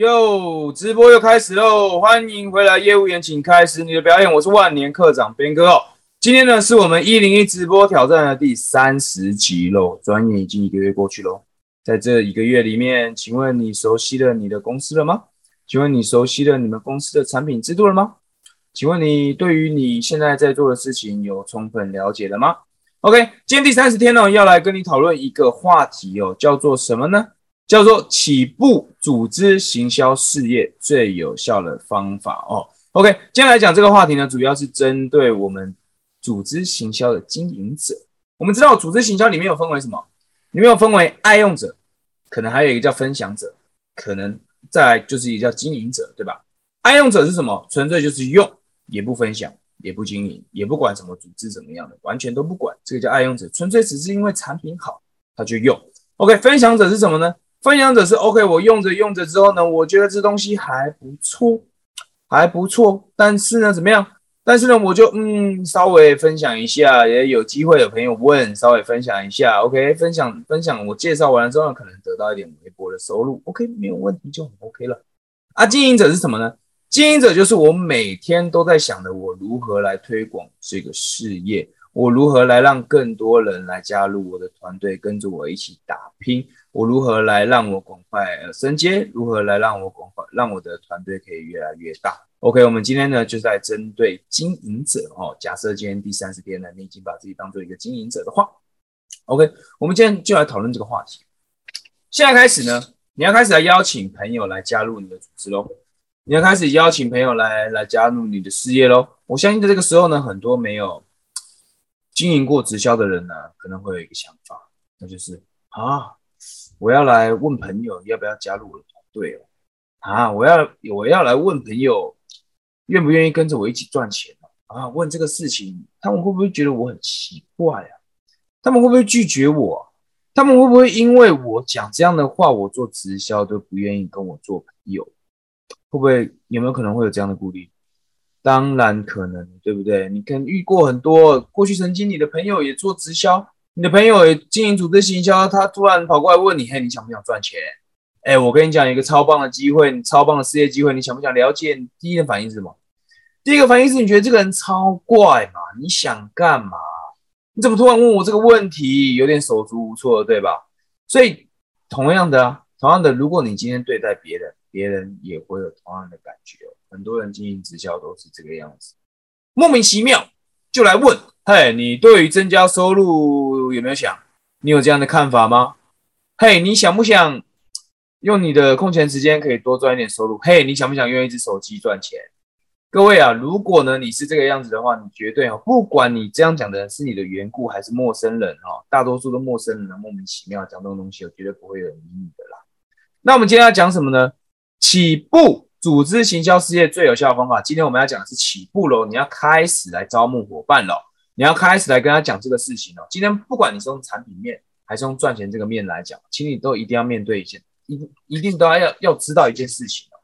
哟，直播又开始喽！欢迎回来，业务员，请开始你的表演。我是万年课长边哥哦。今天呢，是我们一零一直播挑战的第三十集喽。转眼已经一个月过去喽。在这一个月里面，请问你熟悉了你的公司了吗？请问你熟悉了你们公司的产品制度了吗？请问你对于你现在在做的事情有充分了解了吗？OK，今天第三十天呢，要来跟你讨论一个话题哦，叫做什么呢？叫做起步组织行销事业最有效的方法哦。OK，今天来讲这个话题呢，主要是针对我们组织行销的经营者。我们知道组织行销里面有分为什么？里面有分为爱用者，可能还有一个叫分享者，可能再来就是一个叫经营者，对吧？爱用者是什么？纯粹就是用，也不分享，也不经营，也不管什么组织怎么样的，完全都不管。这个叫爱用者，纯粹只是因为产品好，他就用。OK，分享者是什么呢？分享者是 OK，我用着用着之后呢，我觉得这东西还不错，还不错。但是呢，怎么样？但是呢，我就嗯，稍微分享一下，也有机会有朋友问，稍微分享一下。OK，分享分享，我介绍完了之后，可能得到一点微薄的收入。OK，没有问题就很 OK 了。啊，经营者是什么呢？经营者就是我每天都在想的，我如何来推广这个事业，我如何来让更多人来加入我的团队，跟着我一起打拼。我如何来让我赶快呃升阶？如何来让我赶快让我的团队可以越来越大？OK，我们今天呢就在针对经营者哦。假设今天第三十天呢，你已经把自己当做一个经营者的话，OK，我们今天就来讨论这个话题。现在开始呢，你要开始来邀请朋友来加入你的组织喽。你要开始邀请朋友来来加入你的事业喽。我相信在这个时候呢，很多没有经营过直销的人呢，可能会有一个想法，那就是啊。我要来问朋友要不要加入我的团队哦，啊，我要我要来问朋友愿不愿意跟着我一起赚钱啊？问这个事情，他们会不会觉得我很奇怪啊？他们会不会拒绝我？他们会不会因为我讲这样的话，我做直销都不愿意跟我做朋友？会不会有没有可能会有这样的顾虑？当然可能，对不对？你可能遇过很多过去曾经你的朋友也做直销。你的朋友也经营组织行销，他突然跑过来问你：“嘿，你想不想赚钱？”哎，我跟你讲一个超棒的机会，超棒的事业机会，你想不想了解？第一个反应是什么？第一个反应是你觉得这个人超怪嘛？你想干嘛？你怎么突然问我这个问题？有点手足无措，对吧？所以同样的啊，同样的，如果你今天对待别人，别人也会有同样的感觉。很多人经营直销都是这个样子，莫名其妙就来问。嘿，你对于增加收入有没有想？你有这样的看法吗？嘿，你想不想用你的空闲时间可以多赚一点收入？嘿，你想不想用一只手机赚钱？各位啊，如果呢你是这个样子的话，你绝对哦，不管你这样讲的人是你的缘故还是陌生人哈，大多数的陌生人呢莫名其妙讲这种东西，我绝对不会有人理你的啦。那我们今天要讲什么呢？起步组织行销事业最有效的方法。今天我们要讲的是起步喽，你要开始来招募伙伴喽。你要开始来跟他讲这个事情哦。今天不管你是用产品面还是用赚钱这个面来讲，请你都一定要面对一件，一一定都要要要知道一件事情哦。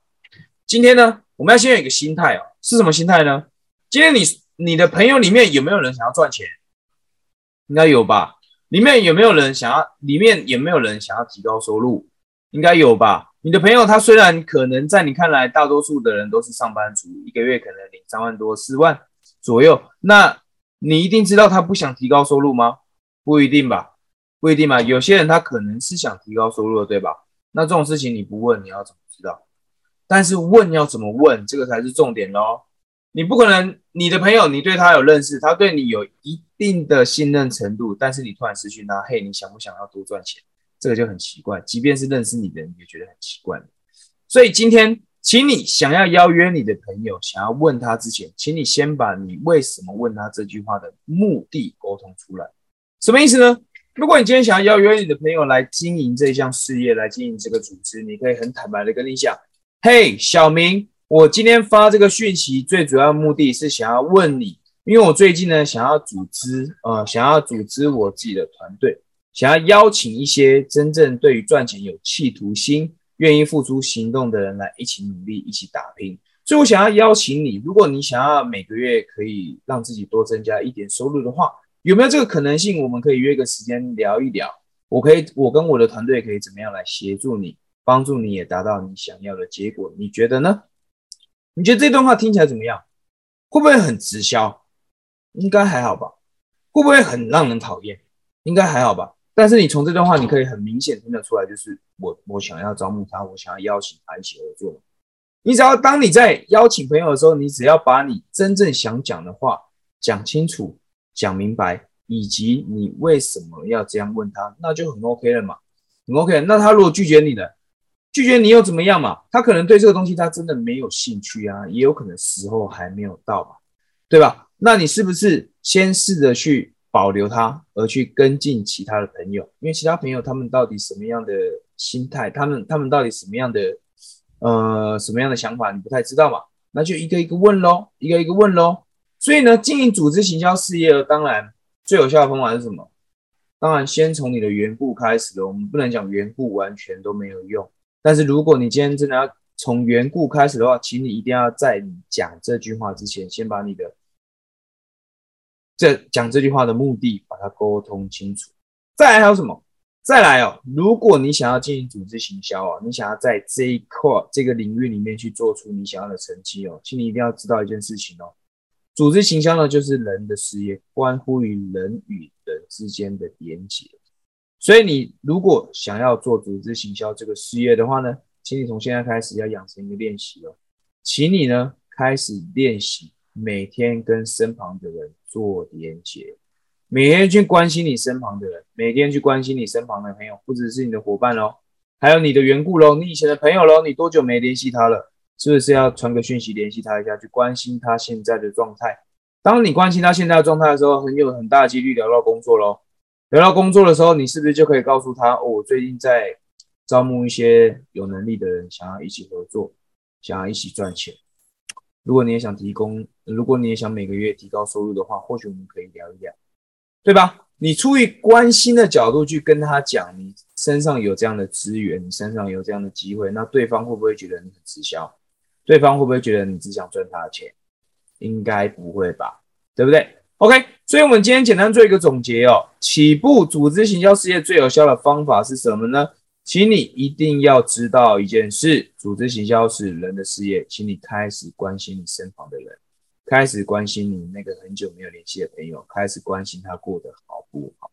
今天呢，我们要先有一个心态哦，是什么心态呢？今天你你的朋友里面有没有人想要赚钱？应该有吧。里面有没有人想要？里面有没有人想要提高收入？应该有吧。你的朋友他虽然可能在你看来，大多数的人都是上班族，一个月可能领三万多、四万左右，那。你一定知道他不想提高收入吗？不一定吧，不一定吧。有些人他可能是想提高收入的，对吧？那这种事情你不问，你要怎么知道？但是问要怎么问，这个才是重点喽。你不可能，你的朋友你对他有认识，他对你有一定的信任程度，但是你突然失去他，嘿，你想不想要多赚钱？这个就很奇怪。即便是认识你的人，也觉得很奇怪。所以今天。请你想要邀约你的朋友，想要问他之前，请你先把你为什么问他这句话的目的沟通出来。什么意思呢？如果你今天想要邀约你的朋友来经营这项事业，来经营这个组织，你可以很坦白的跟你讲：“嘿，小明，我今天发这个讯息最主要目的是想要问你，因为我最近呢想要组织，呃，想要组织我自己的团队，想要邀请一些真正对于赚钱有企图心。”愿意付出行动的人来一起努力，一起打拼。所以我想要邀请你，如果你想要每个月可以让自己多增加一点收入的话，有没有这个可能性？我们可以约个时间聊一聊。我可以，我跟我的团队可以怎么样来协助你？帮助你也达到你想要的结果。你觉得呢？你觉得这段话听起来怎么样？会不会很直销？应该还好吧。会不会很让人讨厌？应该还好吧。但是你从这段话，你可以很明显听得出来，就是我我想要招募他，我想要邀请他一起合作。你只要当你在邀请朋友的时候，你只要把你真正想讲的话讲清楚、讲明白，以及你为什么要这样问他，那就很 OK 了嘛，很 OK。那他如果拒绝你的，拒绝你又怎么样嘛？他可能对这个东西他真的没有兴趣啊，也有可能时候还没有到嘛，对吧？那你是不是先试着去？保留他，而去跟进其他的朋友，因为其他朋友他们到底什么样的心态，他们他们到底什么样的呃什么样的想法，你不太知道嘛？那就一个一个问喽，一个一个问喽。所以呢，经营组织行销事业，当然最有效的方法是什么？当然先从你的缘故开始了。我们不能讲缘故完全都没有用，但是如果你今天真的要从缘故开始的话，请你一定要在你讲这句话之前，先把你的。这讲这句话的目的，把它沟通清楚。再来还有什么？再来哦，如果你想要进行组织行销哦，你想要在这一块这个领域里面去做出你想要的成绩哦，请你一定要知道一件事情哦。组织行销呢，就是人的事业，关乎于人与人之间的连结。所以你如果想要做组织行销这个事业的话呢，请你从现在开始要养成一个练习哦，请你呢开始练习。每天跟身旁的人做连接，每天去关心你身旁的人，每天去关心你身旁的朋友，不只是你的伙伴喽，还有你的缘故喽，你以前的朋友喽，你多久没联系他了？是不是要传个讯息联系他一下，去关心他现在的状态？当你关心他现在的状态的时候，很有很大几率聊到工作喽。聊到工作的时候，你是不是就可以告诉他，我最近在招募一些有能力的人，想要一起合作，想要一起赚钱。如果你也想提供，如果你也想每个月提高收入的话，或许我们可以聊一聊，对吧？你出于关心的角度去跟他讲，你身上有这样的资源，你身上有这样的机会，那对方会不会觉得你很直销？对方会不会觉得你只想赚他的钱？应该不会吧，对不对？OK，所以我们今天简单做一个总结哦。起步组织行销事业最有效的方法是什么呢？请你一定要知道一件事：组织行销是人的事业。请你开始关心你身旁的人，开始关心你那个很久没有联系的朋友，开始关心他过得好不好，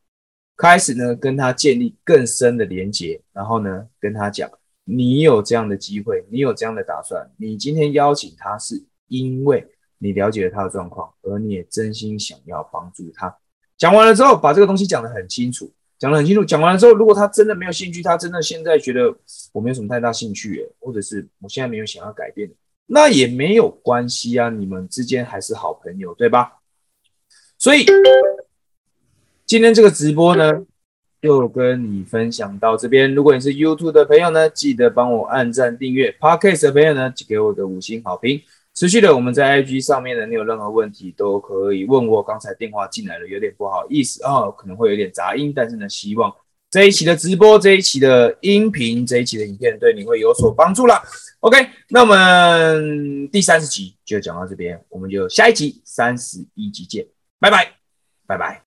开始呢跟他建立更深的连结，然后呢跟他讲，你有这样的机会，你有这样的打算，你今天邀请他是因为你了解了他的状况，而你也真心想要帮助他。讲完了之后，把这个东西讲得很清楚。讲得很清楚，讲完了之后，如果他真的没有兴趣，他真的现在觉得我没有什么太大兴趣，或者是我现在没有想要改变，那也没有关系啊，你们之间还是好朋友，对吧？所以今天这个直播呢，就跟你分享到这边。如果你是 YouTube 的朋友呢，记得帮我按赞订阅；Podcast 的朋友呢，就给我个五星好评。持续的，我们在 IG 上面呢，你有任何问题都可以问我。刚才电话进来了，有点不好意思啊，可能会有点杂音，但是呢，希望这一期的直播、这一期的音频、这一期的影片对你会有所帮助啦。OK，那我们第三十集就讲到这边，我们就下一集三十一集见，拜拜，拜拜。